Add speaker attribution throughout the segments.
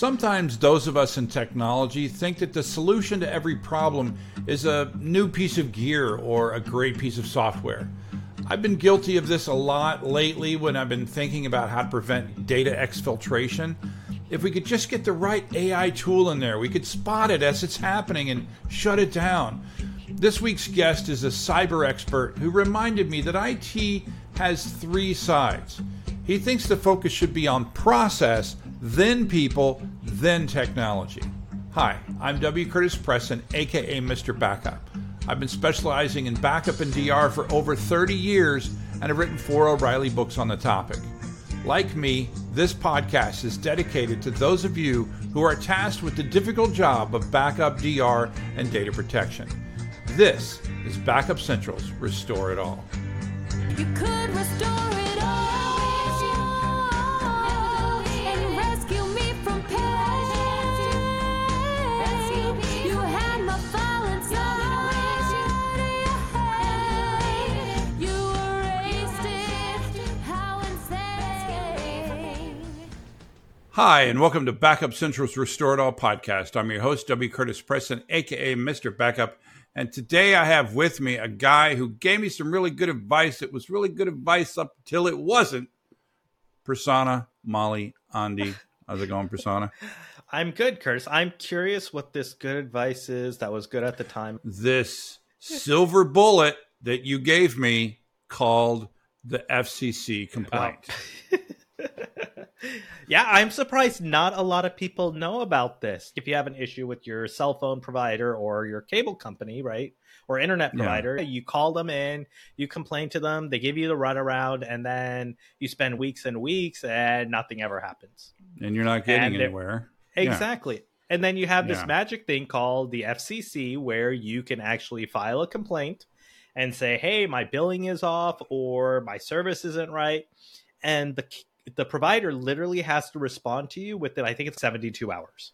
Speaker 1: Sometimes those of us in technology think that the solution to every problem is a new piece of gear or a great piece of software. I've been guilty of this a lot lately when I've been thinking about how to prevent data exfiltration. If we could just get the right AI tool in there, we could spot it as it's happening and shut it down. This week's guest is a cyber expert who reminded me that IT has three sides. He thinks the focus should be on process, then people, then technology. Hi, I'm W. Curtis Preston, aka Mr. Backup. I've been specializing in backup and DR for over 30 years and have written four O'Reilly books on the topic. Like me, this podcast is dedicated to those of you who are tasked with the difficult job of backup, DR, and data protection. This is Backup Central's Restore It All. Hi, and welcome to Backup Central's Restore It All podcast. I'm your host, W. Curtis Preston, aka Mr. Backup. And today I have with me a guy who gave me some really good advice. It was really good advice up until it wasn't. Prasanna Molly Andy. How's it going, Prasanna?
Speaker 2: I'm good, Curtis. I'm curious what this good advice is that was good at the time.
Speaker 1: This silver bullet that you gave me called the FCC oh. complaint. Oh.
Speaker 2: yeah, I'm surprised not a lot of people know about this. If you have an issue with your cell phone provider or your cable company, right? Or internet provider, yeah. you call them in, you complain to them, they give you the runaround, and then you spend weeks and weeks and nothing ever happens.
Speaker 1: And you're not getting anywhere.
Speaker 2: Exactly. Yeah. And then you have this yeah. magic thing called the FCC where you can actually file a complaint and say, hey, my billing is off or my service isn't right. And the the provider literally has to respond to you within I think it's 72 hours.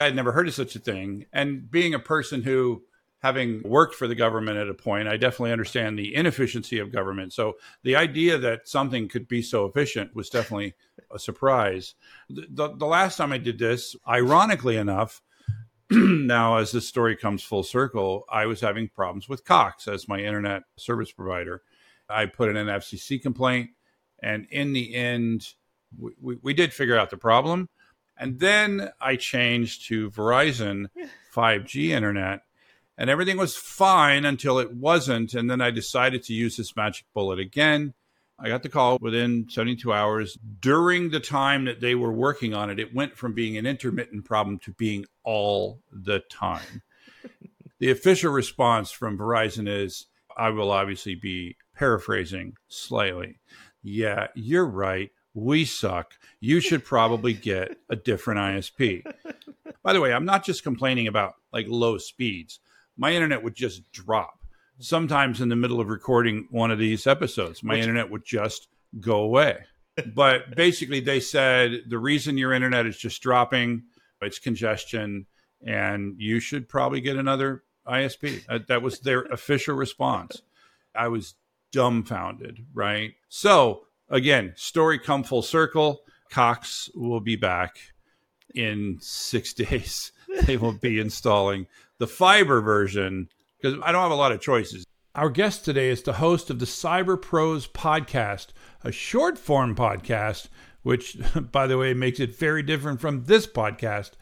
Speaker 1: I'd never heard of such a thing. And being a person who having worked for the government at a point, I definitely understand the inefficiency of government. So the idea that something could be so efficient was definitely a surprise. The, the, the last time I did this, ironically enough, now as this story comes full circle, I was having problems with Cox as my internet service provider. I put in an FCC complaint. And in the end, we, we, we did figure out the problem. And then I changed to Verizon 5G internet, and everything was fine until it wasn't. And then I decided to use this magic bullet again. I got the call within 72 hours. During the time that they were working on it, it went from being an intermittent problem to being all the time. the official response from Verizon is I will obviously be paraphrasing slightly yeah, you're right. We suck. You should probably get a different ISP. By the way, I'm not just complaining about like low speeds. My internet would just drop. Sometimes in the middle of recording one of these episodes, my Which- internet would just go away. but basically, they said the reason your internet is just dropping, it's congestion, and you should probably get another ISP. Uh, that was their official response. I was dumbfounded, right? So again, story come full circle. Cox will be back in six days. they will be installing the fiber version because I don't have a lot of choices. Our guest today is the host of the Cyber Pros podcast, a short form podcast, which, by the way, makes it very different from this podcast.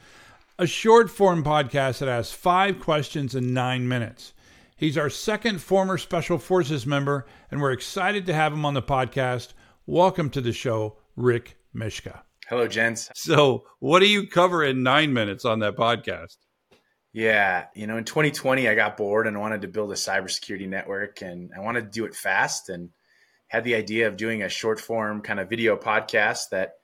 Speaker 1: A short form podcast that has five questions in nine minutes. He's our second former Special Forces member, and we're excited to have him on the podcast. Welcome to the show, Rick Mishka.
Speaker 3: Hello, gents.
Speaker 1: So, what do you cover in nine minutes on that podcast?
Speaker 3: Yeah, you know, in 2020, I got bored and wanted to build a cybersecurity network, and I wanted to do it fast, and had the idea of doing a short form kind of video podcast that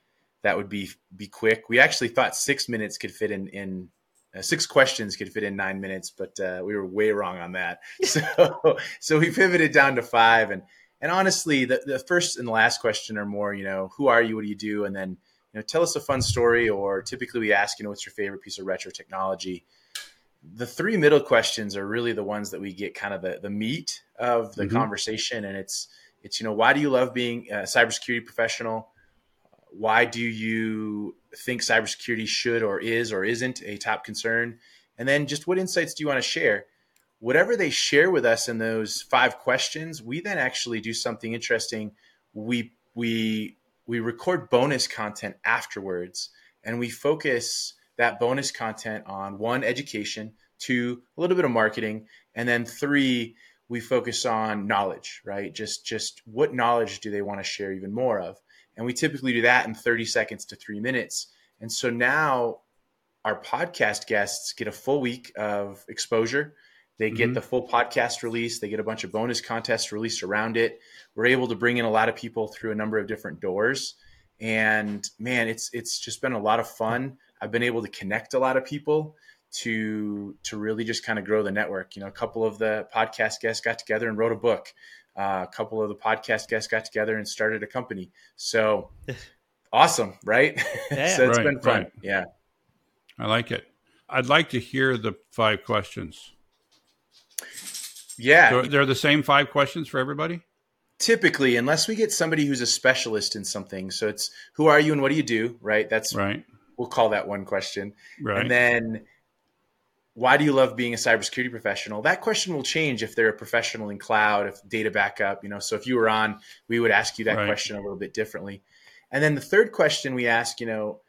Speaker 3: that would be be quick. We actually thought six minutes could fit in in uh, six questions could fit in nine minutes, but uh, we were way wrong on that. So, so we pivoted down to five. And and honestly, the, the first and the last question are more, you know, who are you? What do you do? And then, you know, tell us a fun story. Or typically we ask, you know, what's your favorite piece of retro technology? The three middle questions are really the ones that we get kind of the, the meat of the mm-hmm. conversation. And it's, it's, you know, why do you love being a cybersecurity professional? Why do you think cybersecurity should or is or isn't a top concern? And then just what insights do you want to share? Whatever they share with us in those five questions, we then actually do something interesting. We we we record bonus content afterwards and we focus that bonus content on one education, two a little bit of marketing, and then three we focus on knowledge, right? Just just what knowledge do they want to share even more of? And we typically do that in 30 seconds to 3 minutes. And so now our podcast guests get a full week of exposure. They get mm-hmm. the full podcast release. They get a bunch of bonus contests released around it. We're able to bring in a lot of people through a number of different doors. And man, it's it's just been a lot of fun. I've been able to connect a lot of people to to really just kind of grow the network. You know, a couple of the podcast guests got together and wrote a book. Uh, a couple of the podcast guests got together and started a company. So awesome, right? Yeah. so it's right, been fun. Right. Yeah.
Speaker 1: I like it. I'd like to hear the five questions.
Speaker 3: Yeah.
Speaker 1: So they're the same five questions for everybody?
Speaker 3: Typically, unless we get somebody who's a specialist in something. So it's who are you and what do you do, right? That's
Speaker 1: right.
Speaker 3: We'll call that one question.
Speaker 1: Right.
Speaker 3: And then why do you love being a cybersecurity professional? That question will change if they're a professional in cloud, if data backup, you know. So if you were on, we would ask you that right. question a little bit differently. And then the third question we ask, you know,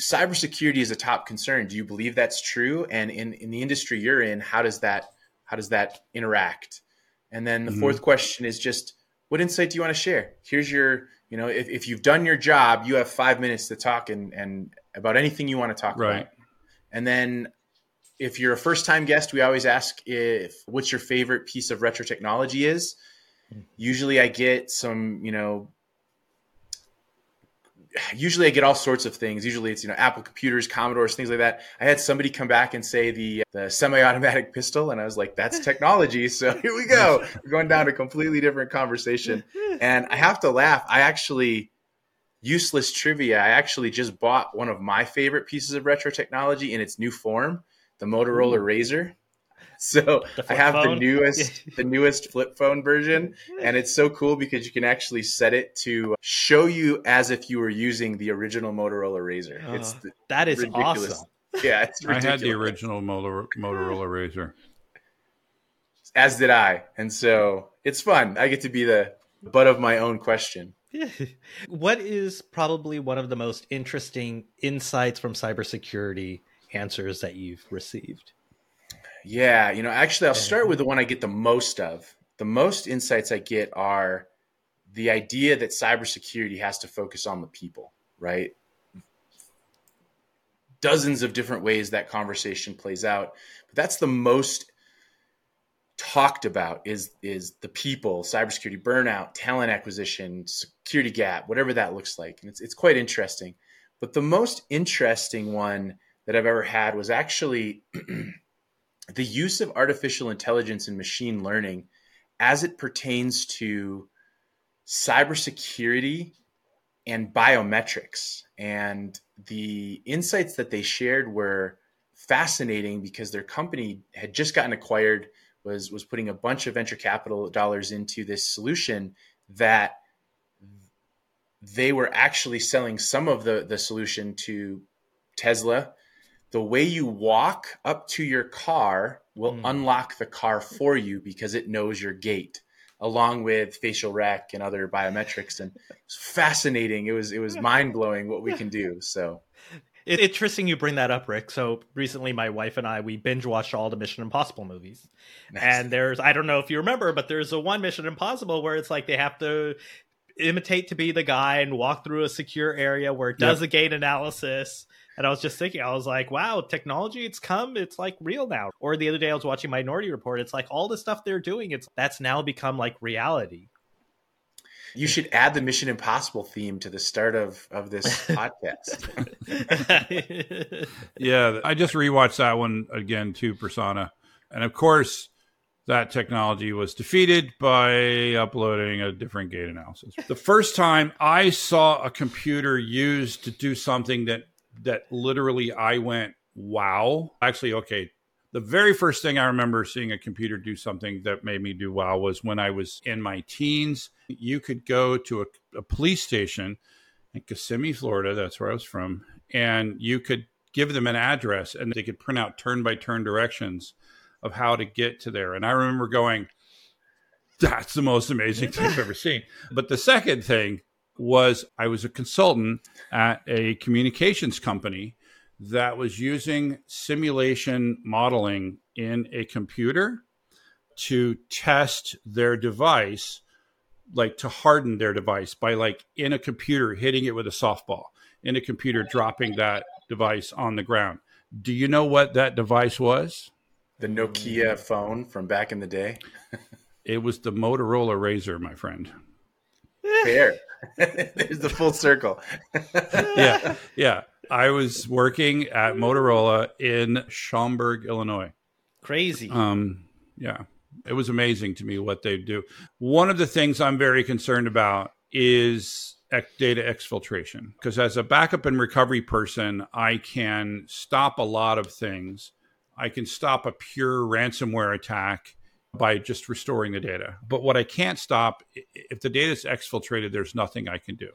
Speaker 3: cybersecurity is a top concern. Do you believe that's true? And in, in the industry you're in, how does that how does that interact? And then the mm-hmm. fourth question is just what insight do you want to share? Here's your, you know, if, if you've done your job, you have five minutes to talk and, and about anything you want to talk
Speaker 1: right.
Speaker 3: about. And then if you're a first time guest, we always ask if what's your favorite piece of retro technology is. Usually I get some, you know, usually I get all sorts of things. Usually it's you know Apple computers, Commodores, things like that. I had somebody come back and say the the semi-automatic pistol, and I was like, "That's technology." So here we go. We're going down a completely different conversation, and I have to laugh. I actually useless trivia. I actually just bought one of my favorite pieces of retro technology in its new form, the Motorola Ooh. Razr. So I have phone? the newest the newest flip phone version and it's so cool because you can actually set it to show you as if you were using the original Motorola Razr. Oh, uh, it's
Speaker 2: the, that is ridiculous. awesome.
Speaker 3: Yeah, it's ridiculous.
Speaker 1: I had the original Motorola, Motorola Razr.
Speaker 3: As did I. And so it's fun. I get to be the butt of my own question.
Speaker 2: what is probably one of the most interesting insights from cybersecurity answers that you've received?
Speaker 3: Yeah, you know, actually, I'll start with the one I get the most of. The most insights I get are the idea that cybersecurity has to focus on the people, right? Dozens of different ways that conversation plays out, but that's the most talked about is is the people, cybersecurity burnout, talent acquisition, security gap, whatever that looks like, and it's it's quite interesting. But the most interesting one that I've ever had was actually the use of artificial intelligence and machine learning as it pertains to cybersecurity and biometrics. And the insights that they shared were fascinating because their company had just gotten acquired, was was putting a bunch of venture capital dollars into this solution that they were actually selling some of the the solution to Tesla the way you walk up to your car will mm. unlock the car for you because it knows your gait along with facial rec and other biometrics and it's fascinating it was it was mind-blowing what we can do so
Speaker 2: it's interesting you bring that up rick so recently my wife and i we binge watched all the mission impossible movies nice. and there's i don't know if you remember but there's a one mission impossible where it's like they have to imitate to be the guy and walk through a secure area where it does yep. a gait analysis and I was just thinking, I was like, wow, technology, it's come, it's like real now. Or the other day I was watching Minority Report. It's like all the stuff they're doing, it's that's now become like reality.
Speaker 3: You should add the Mission Impossible theme to the start of of this podcast.
Speaker 1: yeah, I just rewatched that one again too, Prasanna, and of course that technology was defeated by uploading a different gait analysis. The first time I saw a computer used to do something that that literally I went, wow. Actually, okay. The very first thing I remember seeing a computer do something that made me do wow was when I was in my teens. You could go to a, a police station in Kissimmee, Florida. That's where I was from. And you could give them an address and they could print out turn by turn directions of how to get to there. And I remember going, that's the most amazing thing I've ever seen. But the second thing was I was a consultant at a communications company that was using simulation modeling in a computer to test their device like to harden their device by like in a computer hitting it with a softball in a computer dropping that device on the ground. Do you know what that device was?
Speaker 3: The nokia phone from back in the day?
Speaker 1: It was the motorola razor my friend.
Speaker 3: Fair there's the full circle.
Speaker 1: Yeah yeah. I was working at motorola in schaumburg illinois.
Speaker 2: Crazy.
Speaker 1: Um yeah. It was amazing to me what they do. One of the things I'm very concerned about is data exfiltration because as a backup and recovery person, I can stop a lot of things. I can stop a pure ransomware attack by just restoring the data. But what I can't stop, if the data is exfiltrated, there's nothing I can do.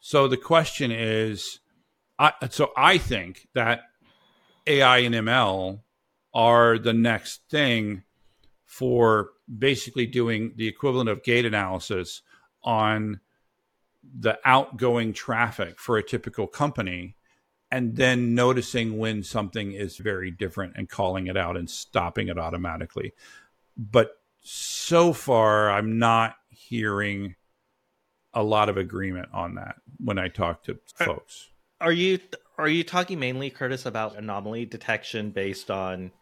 Speaker 1: So the question is, I, so I think that AI and ML are the next thing for basically doing the equivalent of gait analysis on the outgoing traffic for a typical company and then noticing when something is very different and calling it out and stopping it automatically. But so far, I'm not hearing a lot of agreement on that when I talk to uh, folks.
Speaker 2: Are you are you talking mainly, Curtis, about anomaly detection based on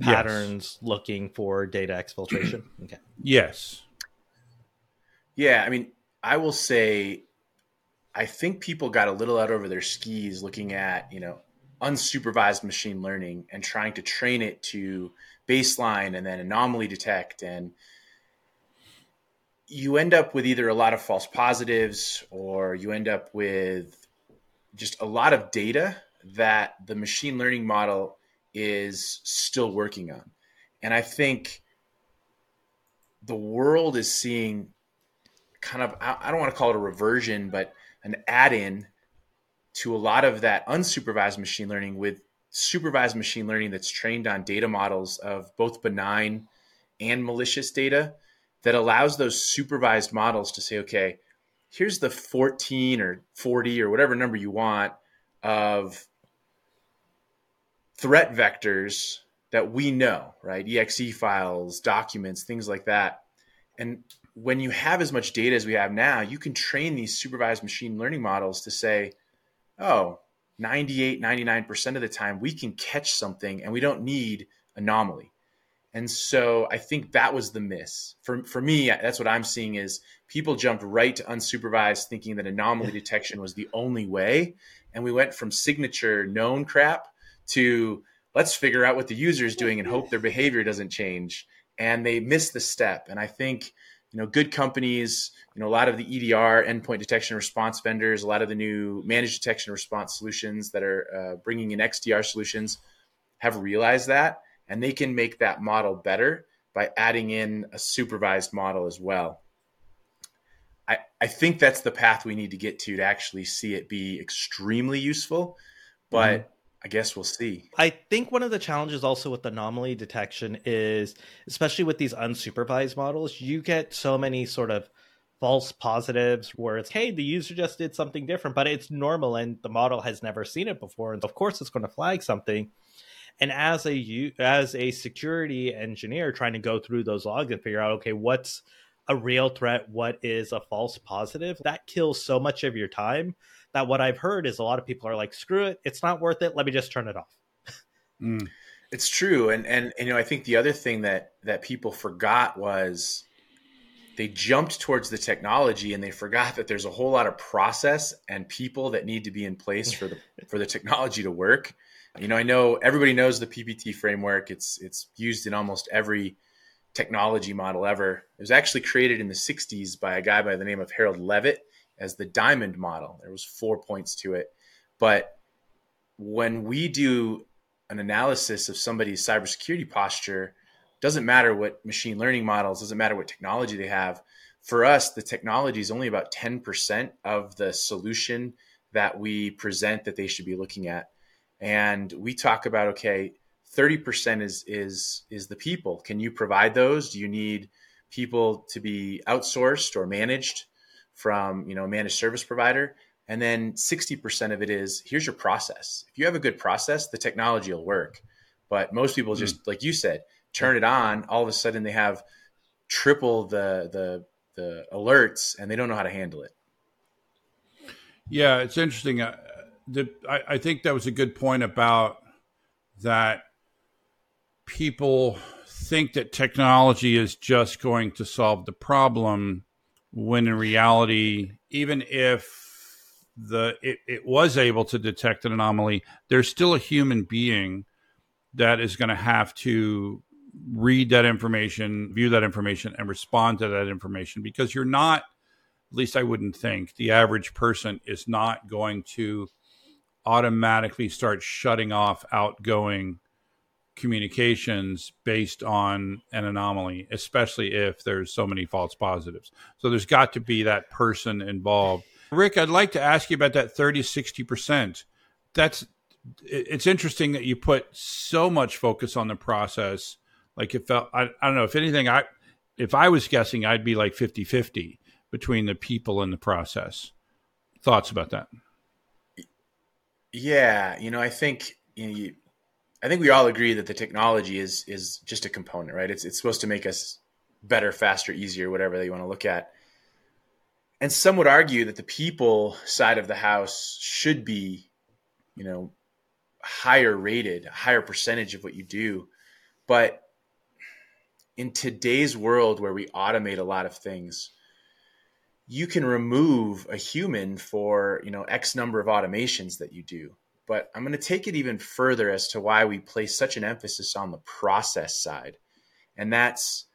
Speaker 2: patterns yes. looking for data exfiltration. okay.
Speaker 1: Yes.
Speaker 3: Yeah, I mean, I will say I think people got a little out over their skis looking at, you know, unsupervised machine learning and trying to train it to baseline and then anomaly detect and you end up with either a lot of false positives or you end up with just a lot of data that the machine learning model is still working on. And I think the world is seeing kind of, I don't want to call it a reversion, but an add in to a lot of that unsupervised machine learning with supervised machine learning that's trained on data models of both benign and malicious data that allows those supervised models to say, okay, here's the 14 or 40 or whatever number you want of threat vectors that we know, right? EXE files, documents, things like that. And when you have as much data as we have now, you can train these supervised machine learning models to say, oh, 98, 99% of the time we can catch something and we don't need anomaly. And so I think that was the miss. For, for me, that's what I'm seeing is people jumped right to unsupervised thinking that anomaly detection was the only way. And we went from signature known crap to let's figure out what the user is doing and hope their behavior doesn't change. And they missed the step. And I think you know good companies you know a lot of the edr endpoint detection response vendors a lot of the new managed detection response solutions that are uh, bringing in xdr solutions have realized that and they can make that model better by adding in a supervised model as well. I, I think that's the path we need to get to to actually see it be extremely useful but mm-hmm I guess we'll see.
Speaker 2: I think one of the challenges also with anomaly detection is, especially with these unsupervised models, you get so many sort of false positives where it's, hey, the user just did something different, but it's normal and the model has never seen it before. And of course, it's going to flag something. And as a as a security engineer trying to go through those logs and figure out, okay, what's a real threat, what is a false positive, that kills so much of your time that what I've heard is a lot of people are like, screw it, it's not worth it. Let me just turn it off.
Speaker 3: mm. It's true, and, and and you know I think the other thing that that people forgot was they jumped towards the technology and they forgot that there's a whole lot of process and people that need to be in place for the for the technology to work. You know, I know everybody knows the PPT framework. It's it's used in almost every technology model ever. It was actually created in the 60s by a guy by the name of Harold Leavitt as the diamond model. There was four points to it. But when we do an analysis of somebody's cybersecurity posture, doesn't matter what machine learning models, doesn't matter what technology they have. for us, the technology is only about 10% of the solution that we present that they should be looking at. And we talk about, okay, 30% is is is the people. Can you provide those? Do you need people to be outsourced or managed from, you know, a managed service provider? And then 60% of it is here's your process. If you have a good process, the technology will work. But most people just, mm. like you said, turn it on, all of a sudden they have triple the the the alerts and they don't know how to handle it.
Speaker 1: Yeah, it's interesting. Uh, the, I, I think that was a good point about that people think that technology is just going to solve the problem when in reality even if the it, it was able to detect an anomaly there's still a human being that is going to have to read that information, view that information, and respond to that information because you're not, at least I wouldn't think, the average person is not going to automatically start shutting off outgoing communications based on an anomaly, especially if there's so many false positives. So there's got to be that person involved. Rick, I'd like to ask you about that 30, 60%. That's it's interesting that you put so much focus on the process like if uh, I, I don't know if anything I if I was guessing I'd be like 50-50 between the people and the process. Thoughts about that?
Speaker 3: Yeah, you know, I think you know, you, I think we all agree that the technology is is just a component, right? It's it's supposed to make us better, faster, easier, whatever that you want to look at. And some would argue that the people side of the house should be, you know, higher rated, a higher percentage of what you do. But in today's world where we automate a lot of things, you can remove a human for, you know, X number of automations that you do. But I'm going to take it even further as to why we place such an emphasis on the process side. And that's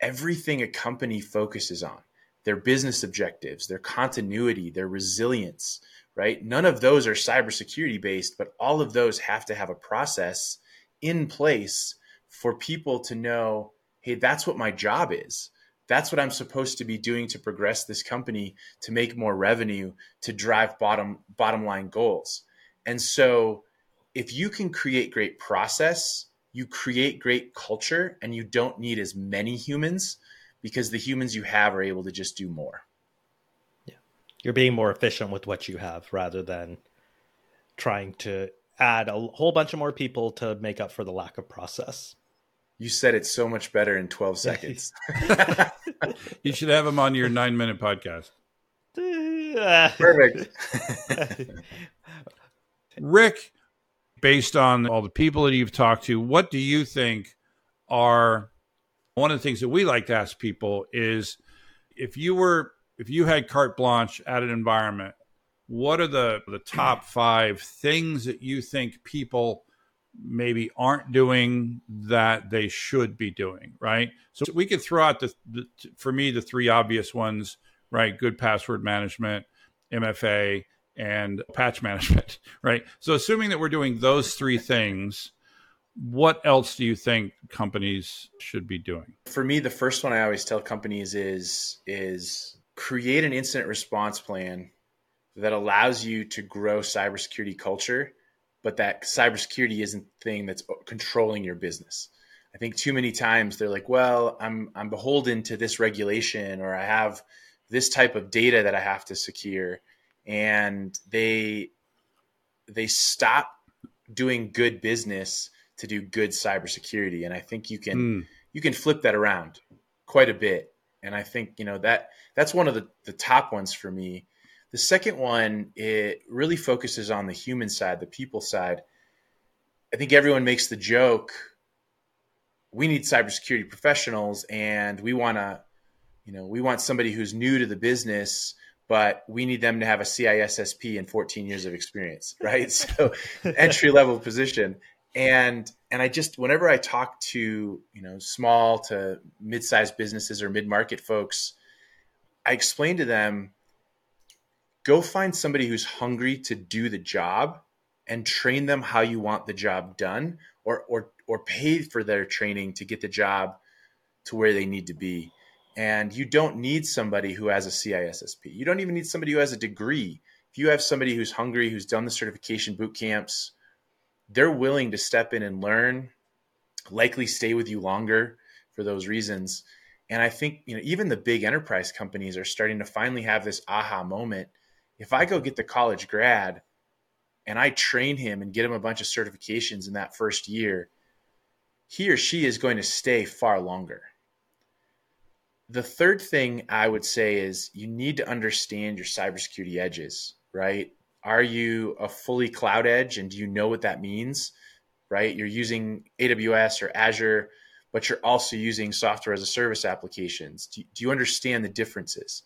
Speaker 3: everything a company focuses on their business objectives, their continuity, their resilience, right? None of those are cybersecurity based, but all of those have to have a process in place for people to know hey, that's what my job is. That's what I'm supposed to be doing to progress this company, to make more revenue, to drive bottom bottom line goals. And so if you can create great process, you create great culture and you don't need as many humans because the humans you have are able to just do more.
Speaker 2: Yeah. You're being more efficient with what you have rather than trying to add a whole bunch of more people to make up for the lack of process.
Speaker 3: You said it so much better in 12 seconds.
Speaker 1: you should have him on your nine minute podcast.
Speaker 3: Perfect.
Speaker 1: Rick, based on all the people that you've talked to, what do you think are one of the things that we like to ask people is if you were if you had carte blanche at an environment, what are the the top five things that you think people maybe aren't doing that they should be doing, right? So we could throw out the, the, for me the three obvious ones, right? Good password management, MFA, and patch management, right? So assuming that we're doing those three things, what else do you think companies should be doing?
Speaker 3: For me, the first one I always tell companies is is create an incident response plan that allows you to grow cybersecurity culture but that cybersecurity isn't the thing that's controlling your business. I think too many times they're like, well, I'm I'm beholden to this regulation or I have this type of data that I have to secure and they they stop doing good business to do good cybersecurity and I think you can mm. you can flip that around quite a bit and I think you know that that's one of the the top ones for me the second one, it really focuses on the human side, the people side. I think everyone makes the joke we need cybersecurity professionals and we want to, you know, we want somebody who's new to the business, but we need them to have a CISSP and 14 years of experience, right? so entry level position. And and I just whenever I talk to, you know, small to mid-sized businesses or mid-market folks, I explain to them go find somebody who's hungry to do the job and train them how you want the job done or or or pay for their training to get the job to where they need to be And you don't need somebody who has a CISSP. You don't even need somebody who has a degree. If you have somebody who's hungry, who's done the certification boot camps, they're willing to step in and learn, likely stay with you longer for those reasons. And I think, you know, even the big enterprise companies are starting to finally have this aha moment. If I go get the college grad and I train him and get him a bunch of certifications in that first year, he or she is going to stay far longer. The third thing I would say is you need to understand your cybersecurity edges, right? Are you a fully cloud edge and do you know what that means? Right? You're using AWS or Azure, but you're also using software as a service applications. Do, do you understand the differences?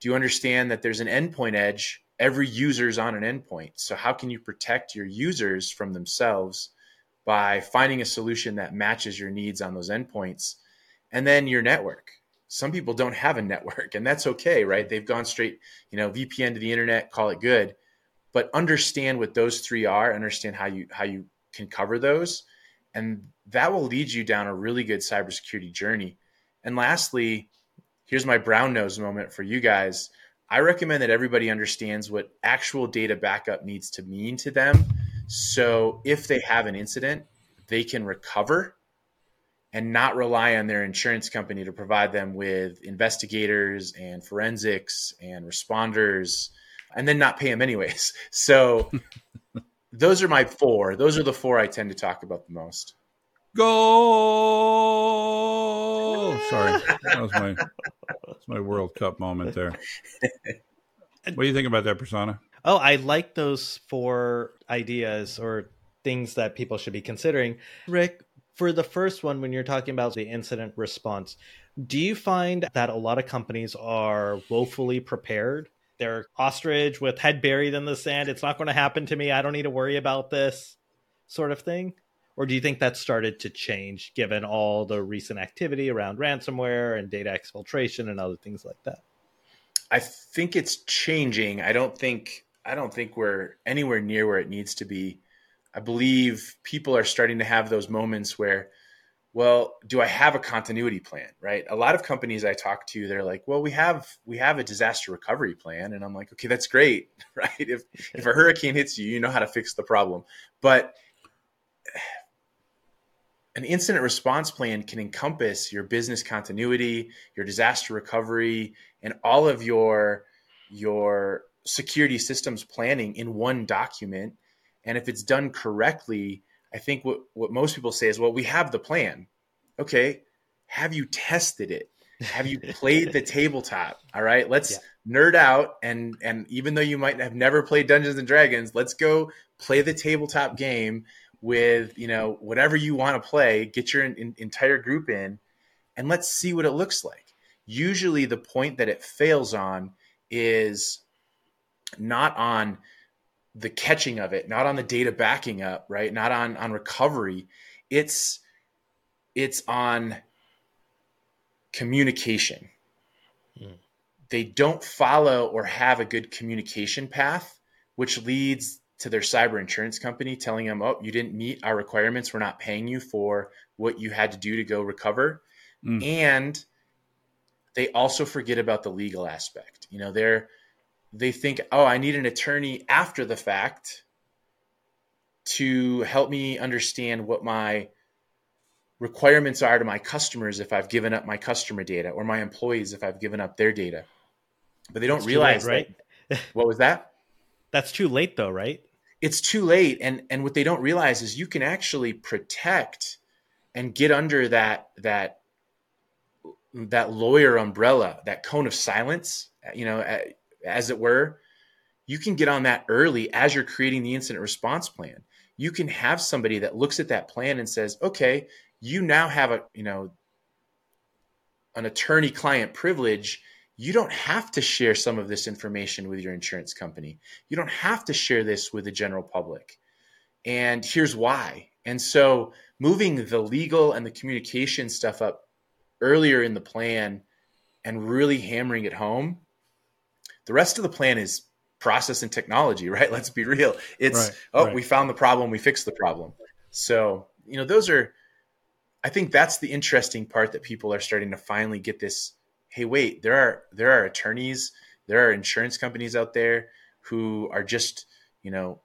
Speaker 3: Do you understand that there's an endpoint edge? Every user is on an endpoint. So, how can you protect your users from themselves by finding a solution that matches your needs on those endpoints? And then your network. Some people don't have a network, and that's okay, right? They've gone straight, you know, VPN to the internet, call it good. But understand what those three are understand how you how you can cover those and that will lead you down a really good cybersecurity journey. And lastly here's my brown nose moment for you guys. I recommend that everybody understands what actual data backup needs to mean to them. So if they have an incident they can recover and not rely on their insurance company to provide them with investigators and forensics and responders and then not pay them anyways. So those are my four. Those are the four I tend to talk about the most.
Speaker 1: Go! Sorry, that was my that's my World Cup moment there. What do you think about that, Prasanna?
Speaker 2: Oh, I like those four ideas or things that people should be considering. Rick, for the first one, when you're talking about the incident response, do you find that a lot of companies are woefully prepared they're ostrich with head buried in the sand. It's not going to happen to me. I don't need to worry about this sort of thing. Or do you think that started to change given all the recent activity around ransomware and data exfiltration and other things like that?
Speaker 3: I think it's changing. I don't think I don't think we're anywhere near where it needs to be. I believe people are starting to have those moments where well do i have a continuity plan right? A lot of companies i talk to they're like well we have we have a disaster recovery plan. And i'm like okay that's great right? If if a hurricane hits you you know how to fix the problem. But an incident response plan can encompass your business continuity your disaster recovery and all of your your security systems planning in one document and if it's done correctly I think what, what most people say is, well, we have the plan. Okay. Have you tested it? Have you played the tabletop? All right. Let's yeah. nerd out. And, and even though you might have never played Dungeons and Dragons, let's go play the tabletop game with, you know, whatever you want to play, get your in, in, entire group in and let's see what it looks like. Usually the point that it fails on is not on the catching of it, not on the data backing up, right? Not on on recovery. It's it's on communication. Mm. They don't follow or have a good communication path, which leads to their cyber insurance company telling them, "Oh, you didn't meet our requirements. We're not paying you for what you had to do to go recover." Mm. And they also forget about the legal aspect. You know, they're they think, oh, I need an attorney after the fact to help me understand what my requirements are to my customers if I've given up my customer data or my employees if I've given up their data. But they don't realize late, right? That, what was that?
Speaker 2: That's too late though, right?
Speaker 3: It's too late and and what they don't realize is you can actually protect and get under that that that lawyer umbrella, that cone of silence, you know, uh, as it were, you can get on that early as you're creating the incident response plan. You can have somebody that looks at that plan and says, okay, you now have a, you know, an attorney client privilege. You don't have to share some of this information with your insurance company. You don't have to share this with the general public. And here's why. And so moving the legal and the communication stuff up earlier in the plan and really hammering it home the rest of the plan is process and technology, right? Let's be real. It's right, oh, right. we found the problem, we fixed the problem. So, you know, those are I think that's the interesting part that people are starting to finally get this hey, wait, there are there are attorneys, there are insurance companies out there who are just you know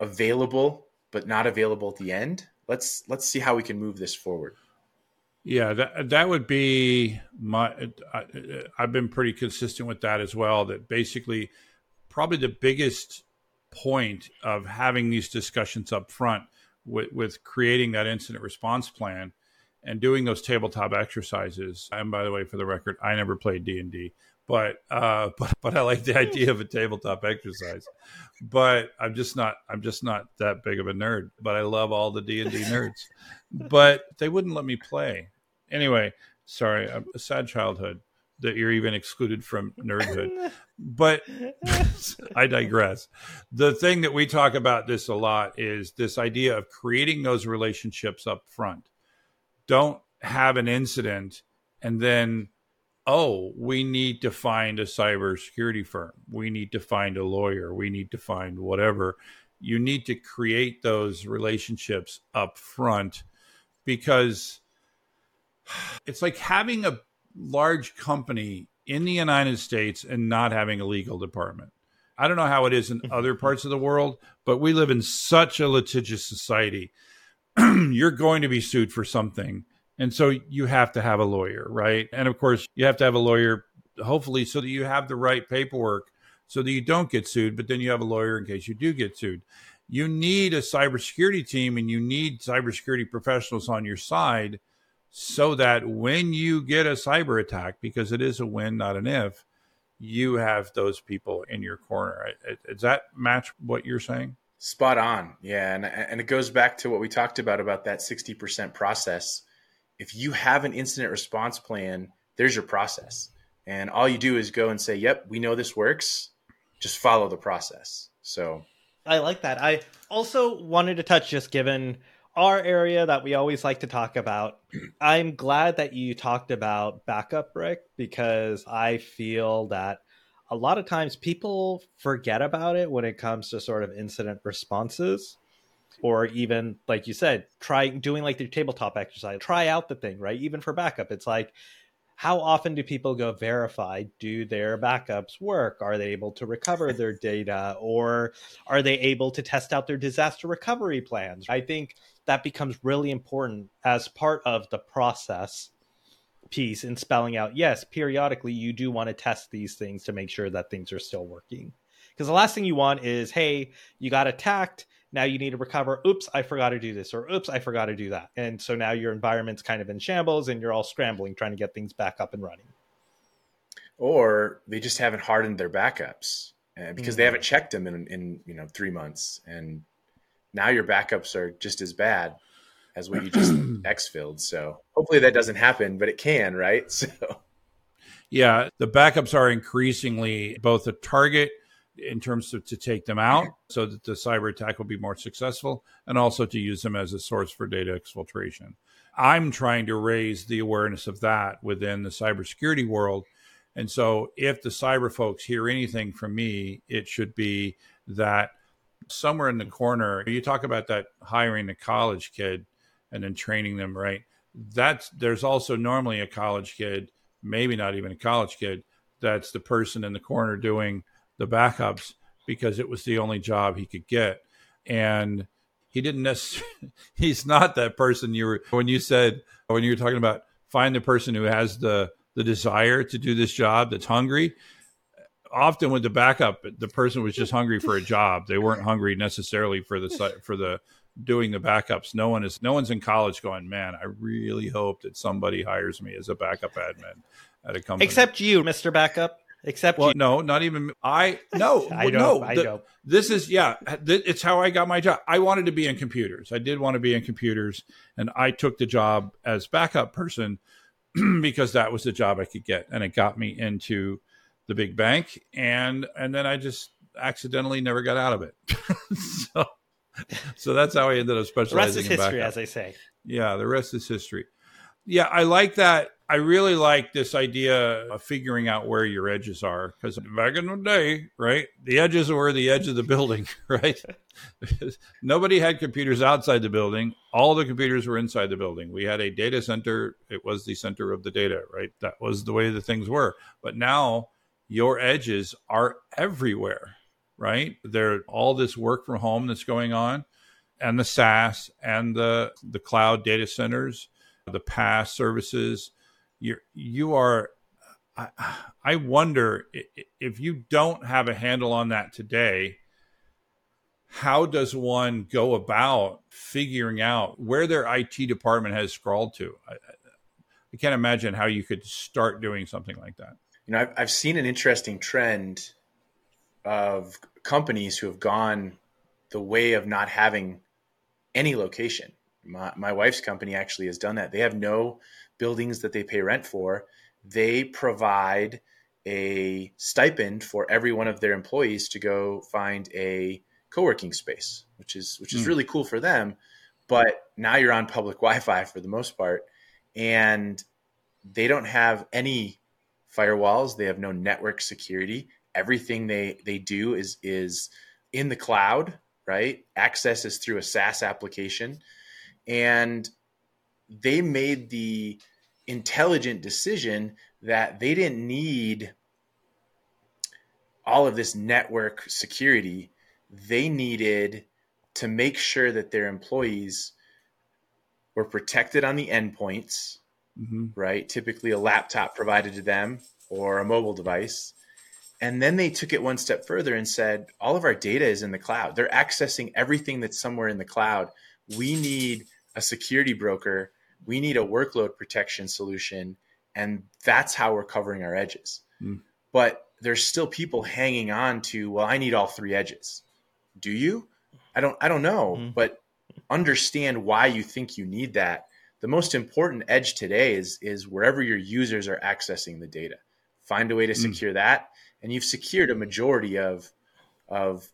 Speaker 3: available but not available at the end. Let's let's see how we can move this forward.
Speaker 1: Yeah, that that would be my. I, I've been pretty consistent with that as well. That basically, probably the biggest point of having these discussions up front with, with creating that incident response plan and doing those tabletop exercises. And by the way, for the record, I never played D and D, but uh, but but I like the idea of a tabletop exercise. But I'm just not I'm just not that big of a nerd. But I love all the D and D nerds. But they wouldn't let me play. Anyway, sorry, a sad childhood that you're even excluded from nerdhood. but I digress. The thing that we talk about this a lot is this idea of creating those relationships up front. Don't have an incident and then oh, we need to find a cybersecurity firm. We need to find a lawyer. We need to find whatever. You need to create those relationships up front because it's like having a large company in the United States and not having a legal department. I don't know how it is in mm-hmm. other parts of the world, but we live in such a litigious society. You're going to be sued for something. And so you have to have a lawyer, right? And of course, you have to have a lawyer, hopefully, so that you have the right paperwork so that you don't get sued, but then you have a lawyer in case you do get sued. You need a cybersecurity team and you need cybersecurity professionals on your side so that when you get a cyber attack, because it is a when, not an if, you have those people in your corner. Does that match what you're saying?
Speaker 3: Spot on. Yeah. And, and it goes back to what we talked about, about that 60% process. If you have an incident response plan, there's your process. And all you do is go and say, yep, we know this works. Just follow the process. So
Speaker 2: I like that. I also wanted to touch, just given our area that we always like to talk about. I'm glad that you talked about backup, Rick, because I feel that a lot of times people forget about it when it comes to sort of incident responses or even like you said try doing like the tabletop exercise try out the thing right? Even for backup it's like how often do people go verify do their backups work? Are they able to recover their data or are they able to test out their disaster recovery plans? I think that becomes really important as part of the process piece in spelling out yes periodically you do want to test these things to make sure that things are still working. Because the last thing you want is hey you got attacked now you need to recover. Oops i forgot to do this or oops i forgot to do that. And so now your environment's kind of in shambles and you're all scrambling trying to get things back up and running.
Speaker 3: Or they just haven't hardened their backups uh, because mm-hmm. they haven't checked them in, in you know three months and now your backups are just as bad as what you just exfilled so hopefully that doesn't happen but it can right so
Speaker 1: yeah the backups are increasingly both a target in terms of to take them out so that the cyber attack will be more successful and also to use them as a source for data exfiltration. I'm trying to raise the awareness of that within the cybersecurity world. And so if the cyber folks hear anything from me, it should be that somewhere in the corner, you talk about that hiring a college kid and then training them, right? That's there's also normally a college kid, maybe not even a college kid, that's the person in the corner doing the backups because it was the only job he could get. And he didn't necessarily, he's not that person you were, when you said, when you were talking about find the person who has the, the desire to do this job that's hungry. Often with the backup, the person was just hungry for a job. They weren't hungry necessarily for the for the doing the backups. No one is no one's in college going, man. I really hope that somebody hires me as a backup admin at a company.
Speaker 2: Except you, Mister Backup. Except
Speaker 1: well, you. no, not even I. No,
Speaker 2: I
Speaker 1: know.
Speaker 2: No, I know.
Speaker 1: This is yeah. Th- it's how I got my job. I wanted to be in computers. I did want to be in computers, and I took the job as backup person because that was the job I could get, and it got me into the big bank, and and then I just accidentally never got out of it. so, so that's how I ended up specializing.
Speaker 2: In the rest is history, as I say.
Speaker 1: Yeah, the rest is history. Yeah, I like that I really like this idea of figuring out where your edges are because back in the day, right, the edges were the edge of the building, right? Nobody had computers outside the building. All the computers were inside the building. We had a data center. It was the center of the data, right? That was the way the things were. But now your edges are everywhere, right? There all this work from home that's going on and the SaaS and the the cloud data centers, the PaaS services you you are I, wonder if you don't have a handle on that today how does one go about figuring out where their IT department has scrawled to? I, I, can't imagine how you could start doing something like that.
Speaker 3: You know, I've, I've seen an interesting trend of companies who have gone the way of not having any location. My, my wife's company actually has done that. They have no buildings that they pay rent for, they provide a stipend for every one of their employees to go find a co-working space, which is which is mm. really cool for them. But now you're on public Wi-Fi for the most part, and they don't have any firewalls. They have no network security. Everything they they do is is in the cloud, right? Access is through a SaaS application, and they made the intelligent decision that they didn't need all of this network security. They needed to make sure that their employees were protected on the endpoints, mm-hmm. right? Typically, a laptop provided to them or a mobile device. And then they took it one step further and said, all of our data is in the cloud. They're accessing everything that's somewhere in the cloud. We need a security broker we need a workload protection solution and that's how we're covering our edges mm. but there's still people hanging on to well i need all three edges do you i don't i don't know mm. but understand why you think you need that the most important edge today is is wherever your users are accessing the data find a way to mm. secure that and you've secured a majority of of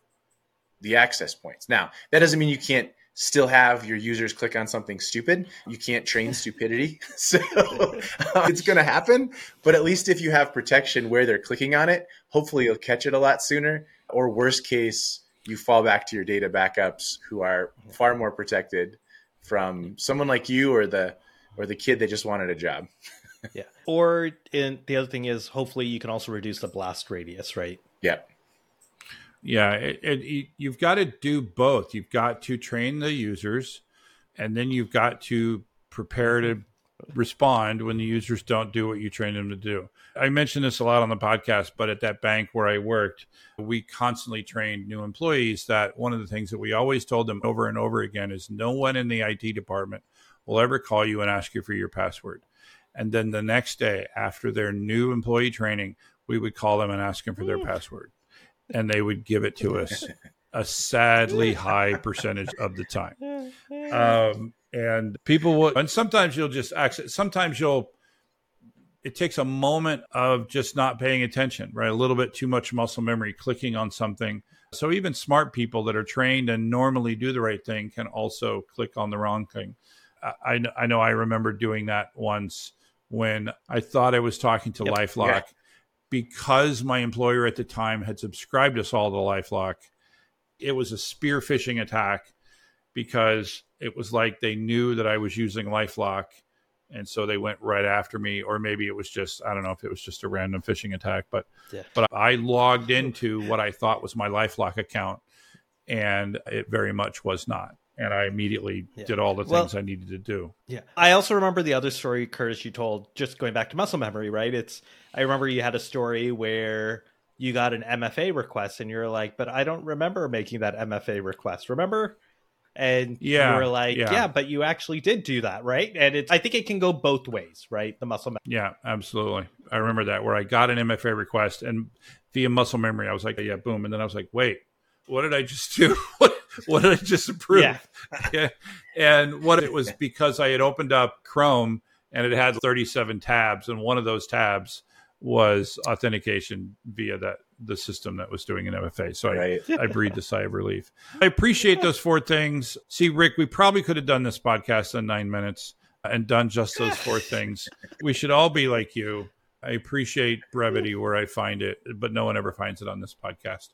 Speaker 3: the access points now that doesn't mean you can't still have your users click on something stupid. You can't train stupidity. So uh, it's going to happen. But at least if you have protection where they're clicking on it, hopefully you'll catch it a lot sooner. Or worst case, you fall back to your data backups who are far more protected from someone like you or the or the kid that just wanted a job.
Speaker 2: yeah. Or in, the other thing is hopefully you can also reduce the blast radius, right?
Speaker 3: Yeah.
Speaker 1: Yeah, it, it, you've got to do both. You've got to train the users, and then you've got to prepare to respond when the users don't do what you train them to do. I mentioned this a lot on the podcast, but at that bank where I worked, we constantly trained new employees that one of the things that we always told them over and over again is no one in the IT department will ever call you and ask you for your password. And then the next day, after their new employee training, we would call them and ask them for their password and they would give it to us a sadly high percentage of the time. Um, and people will, and sometimes you'll just access, sometimes you'll, it takes a moment of just not paying attention, right? A little bit too much muscle memory, clicking on something. So even smart people that are trained and normally do the right thing can also click on the wrong thing. I, I know I remember doing that once when I thought I was talking to yep. LifeLock. Yeah because my employer at the time had subscribed us all to LifeLock, it was a spear phishing attack because it was like they knew that I was using LifeLock. And so they went right after me, or maybe it was just I don't know if it was just a random phishing attack, but yeah. but I logged into what I thought was my LifeLock account, and it very much was not and I immediately yeah. did all the things well, I needed to do.
Speaker 2: Yeah. I also remember the other story, Curtis, you told, just going back to muscle memory, right? It's, I remember you had a story where you got an MFA request and you're like, but I don't remember making that MFA request. Remember? And yeah, you were like, yeah. yeah. but you actually did do that, right? And it's, I think it can go both ways, right? The muscle memory.
Speaker 1: Yeah, absolutely. I remember that where I got an MFA request and via muscle memory, I was like, yeah, boom. And then I was like, wait, what did I just do? what, what did I just approve? Yeah. yeah. And what it was because I had opened up Chrome and it had 37 tabs, and one of those tabs was authentication via that the system that was doing an MFA. So right. I, I breathed a sigh of relief. I appreciate those four things. See, Rick, we probably could have done this podcast in nine minutes. and done just those four things. We should all be like you. I appreciate brevity where I find it, but no one ever finds it on this podcast.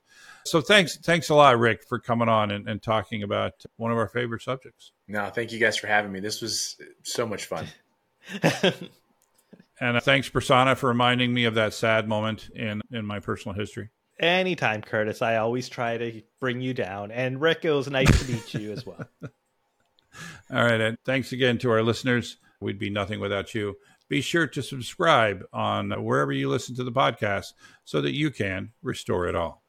Speaker 1: So thanks, thanks a lot, Rick, for coming on and, and talking about one of our favorite subjects.
Speaker 3: No, thank you guys for having me. This was so much fun.
Speaker 1: and uh, thanks, Prasanna, for reminding me of that sad moment in in my personal history.
Speaker 2: Anytime, Curtis. I always try to bring you down. And Rick, it was nice to meet you as well.
Speaker 1: All right. And thanks again to our listeners. We'd be nothing without you. Be sure to subscribe on wherever you listen to the podcast so that you can restore it all.